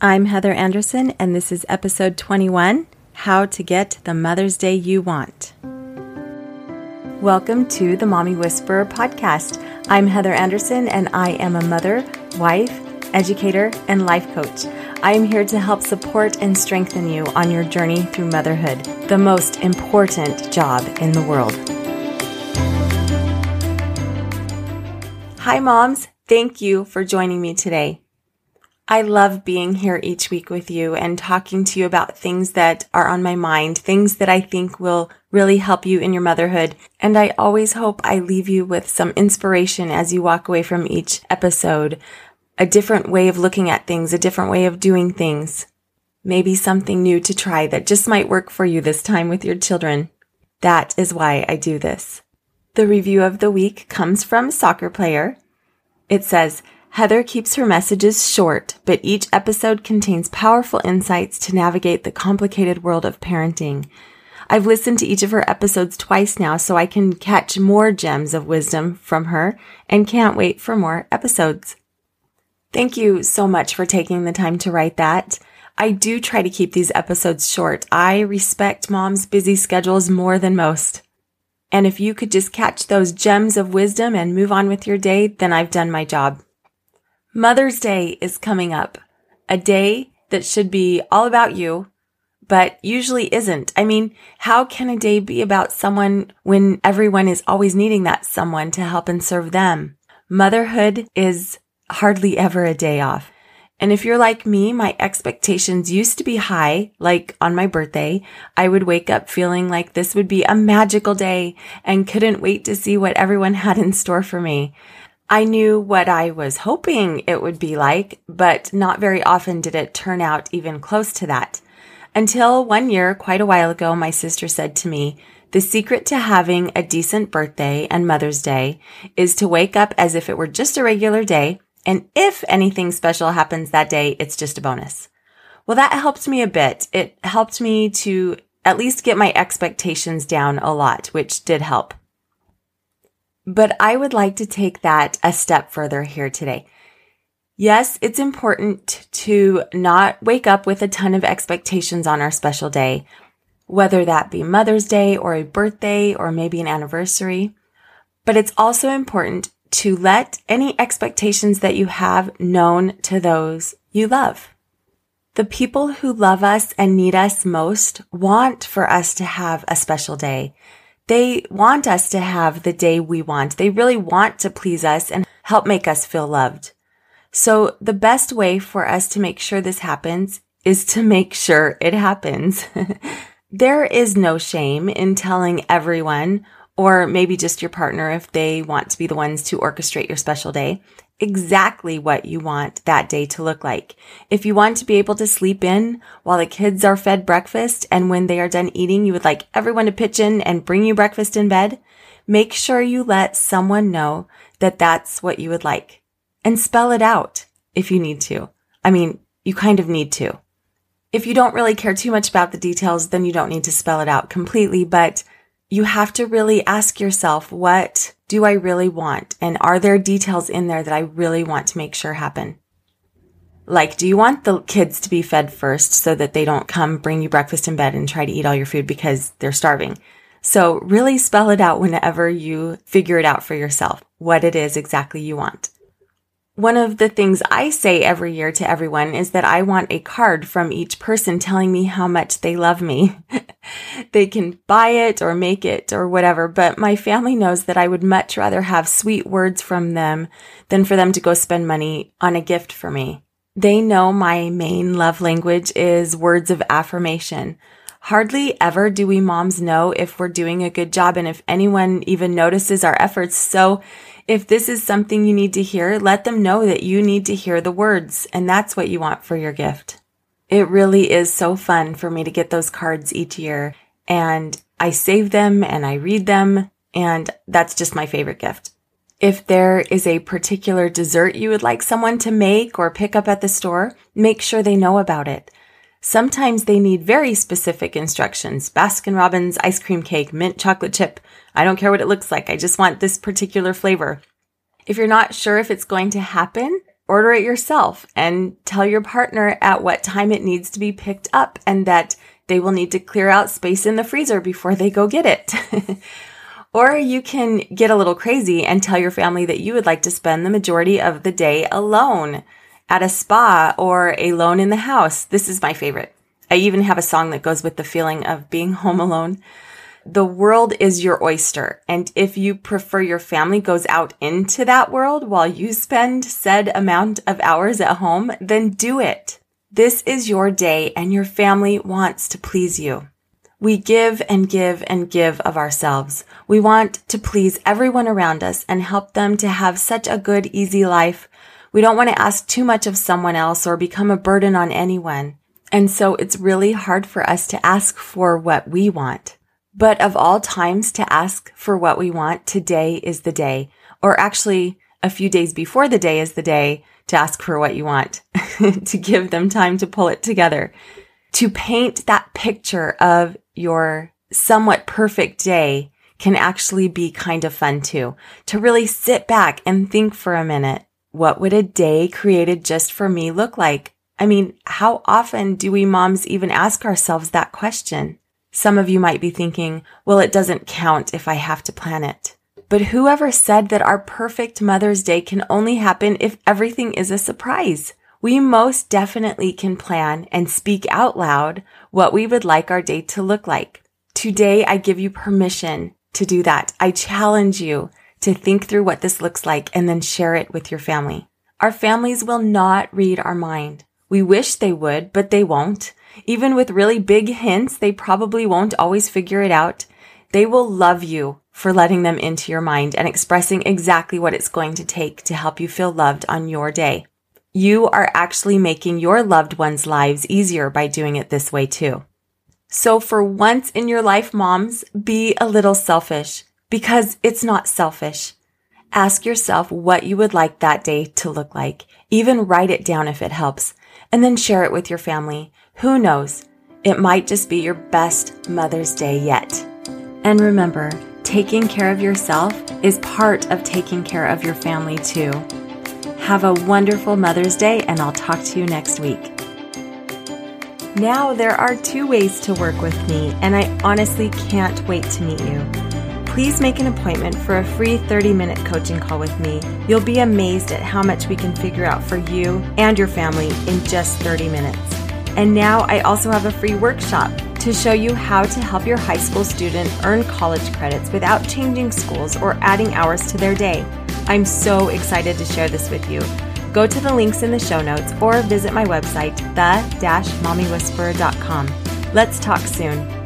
I'm Heather Anderson, and this is episode 21 How to Get the Mother's Day You Want. Welcome to the Mommy Whisperer podcast. I'm Heather Anderson, and I am a mother, wife, educator, and life coach. I am here to help support and strengthen you on your journey through motherhood, the most important job in the world. Hi, moms. Thank you for joining me today. I love being here each week with you and talking to you about things that are on my mind, things that I think will really help you in your motherhood. And I always hope I leave you with some inspiration as you walk away from each episode, a different way of looking at things, a different way of doing things, maybe something new to try that just might work for you this time with your children. That is why I do this. The review of the week comes from Soccer Player. It says, Heather keeps her messages short, but each episode contains powerful insights to navigate the complicated world of parenting. I've listened to each of her episodes twice now, so I can catch more gems of wisdom from her and can't wait for more episodes. Thank you so much for taking the time to write that. I do try to keep these episodes short. I respect mom's busy schedules more than most. And if you could just catch those gems of wisdom and move on with your day, then I've done my job. Mother's Day is coming up, a day that should be all about you, but usually isn't. I mean, how can a day be about someone when everyone is always needing that someone to help and serve them? Motherhood is hardly ever a day off. And if you're like me, my expectations used to be high, like on my birthday. I would wake up feeling like this would be a magical day and couldn't wait to see what everyone had in store for me. I knew what I was hoping it would be like, but not very often did it turn out even close to that. Until one year, quite a while ago, my sister said to me, the secret to having a decent birthday and Mother's Day is to wake up as if it were just a regular day. And if anything special happens that day, it's just a bonus. Well, that helped me a bit. It helped me to at least get my expectations down a lot, which did help. But I would like to take that a step further here today. Yes, it's important to not wake up with a ton of expectations on our special day, whether that be Mother's Day or a birthday or maybe an anniversary. But it's also important to let any expectations that you have known to those you love. The people who love us and need us most want for us to have a special day. They want us to have the day we want. They really want to please us and help make us feel loved. So the best way for us to make sure this happens is to make sure it happens. there is no shame in telling everyone or maybe just your partner if they want to be the ones to orchestrate your special day exactly what you want that day to look like. If you want to be able to sleep in while the kids are fed breakfast and when they are done eating, you would like everyone to pitch in and bring you breakfast in bed, make sure you let someone know that that's what you would like and spell it out if you need to. I mean, you kind of need to. If you don't really care too much about the details, then you don't need to spell it out completely, but you have to really ask yourself, what do I really want? And are there details in there that I really want to make sure happen? Like, do you want the kids to be fed first so that they don't come bring you breakfast in bed and try to eat all your food because they're starving? So really spell it out whenever you figure it out for yourself, what it is exactly you want. One of the things I say every year to everyone is that I want a card from each person telling me how much they love me. they can buy it or make it or whatever, but my family knows that I would much rather have sweet words from them than for them to go spend money on a gift for me. They know my main love language is words of affirmation. Hardly ever do we moms know if we're doing a good job and if anyone even notices our efforts. So if this is something you need to hear, let them know that you need to hear the words and that's what you want for your gift. It really is so fun for me to get those cards each year and I save them and I read them and that's just my favorite gift. If there is a particular dessert you would like someone to make or pick up at the store, make sure they know about it. Sometimes they need very specific instructions. Baskin Robbins ice cream cake, mint chocolate chip. I don't care what it looks like. I just want this particular flavor. If you're not sure if it's going to happen, order it yourself and tell your partner at what time it needs to be picked up and that they will need to clear out space in the freezer before they go get it. or you can get a little crazy and tell your family that you would like to spend the majority of the day alone at a spa or alone in the house. This is my favorite. I even have a song that goes with the feeling of being home alone. The world is your oyster. And if you prefer your family goes out into that world while you spend said amount of hours at home, then do it. This is your day and your family wants to please you. We give and give and give of ourselves. We want to please everyone around us and help them to have such a good, easy life. We don't want to ask too much of someone else or become a burden on anyone. And so it's really hard for us to ask for what we want. But of all times to ask for what we want, today is the day. Or actually, a few days before the day is the day to ask for what you want, to give them time to pull it together, to paint that picture of your somewhat perfect day can actually be kind of fun too. To really sit back and think for a minute, what would a day created just for me look like? I mean, how often do we moms even ask ourselves that question? Some of you might be thinking, well, it doesn't count if I have to plan it. But whoever said that our perfect Mother's Day can only happen if everything is a surprise? We most definitely can plan and speak out loud what we would like our day to look like. Today, I give you permission to do that. I challenge you to think through what this looks like and then share it with your family. Our families will not read our mind. We wish they would, but they won't. Even with really big hints, they probably won't always figure it out. They will love you for letting them into your mind and expressing exactly what it's going to take to help you feel loved on your day. You are actually making your loved ones' lives easier by doing it this way too. So for once in your life, moms, be a little selfish because it's not selfish. Ask yourself what you would like that day to look like. Even write it down if it helps and then share it with your family. Who knows? It might just be your best Mother's Day yet. And remember, taking care of yourself is part of taking care of your family too. Have a wonderful Mother's Day, and I'll talk to you next week. Now, there are two ways to work with me, and I honestly can't wait to meet you. Please make an appointment for a free 30 minute coaching call with me. You'll be amazed at how much we can figure out for you and your family in just 30 minutes. And now I also have a free workshop to show you how to help your high school student earn college credits without changing schools or adding hours to their day. I'm so excited to share this with you. Go to the links in the show notes or visit my website, the-mommywhisperer.com. Let's talk soon.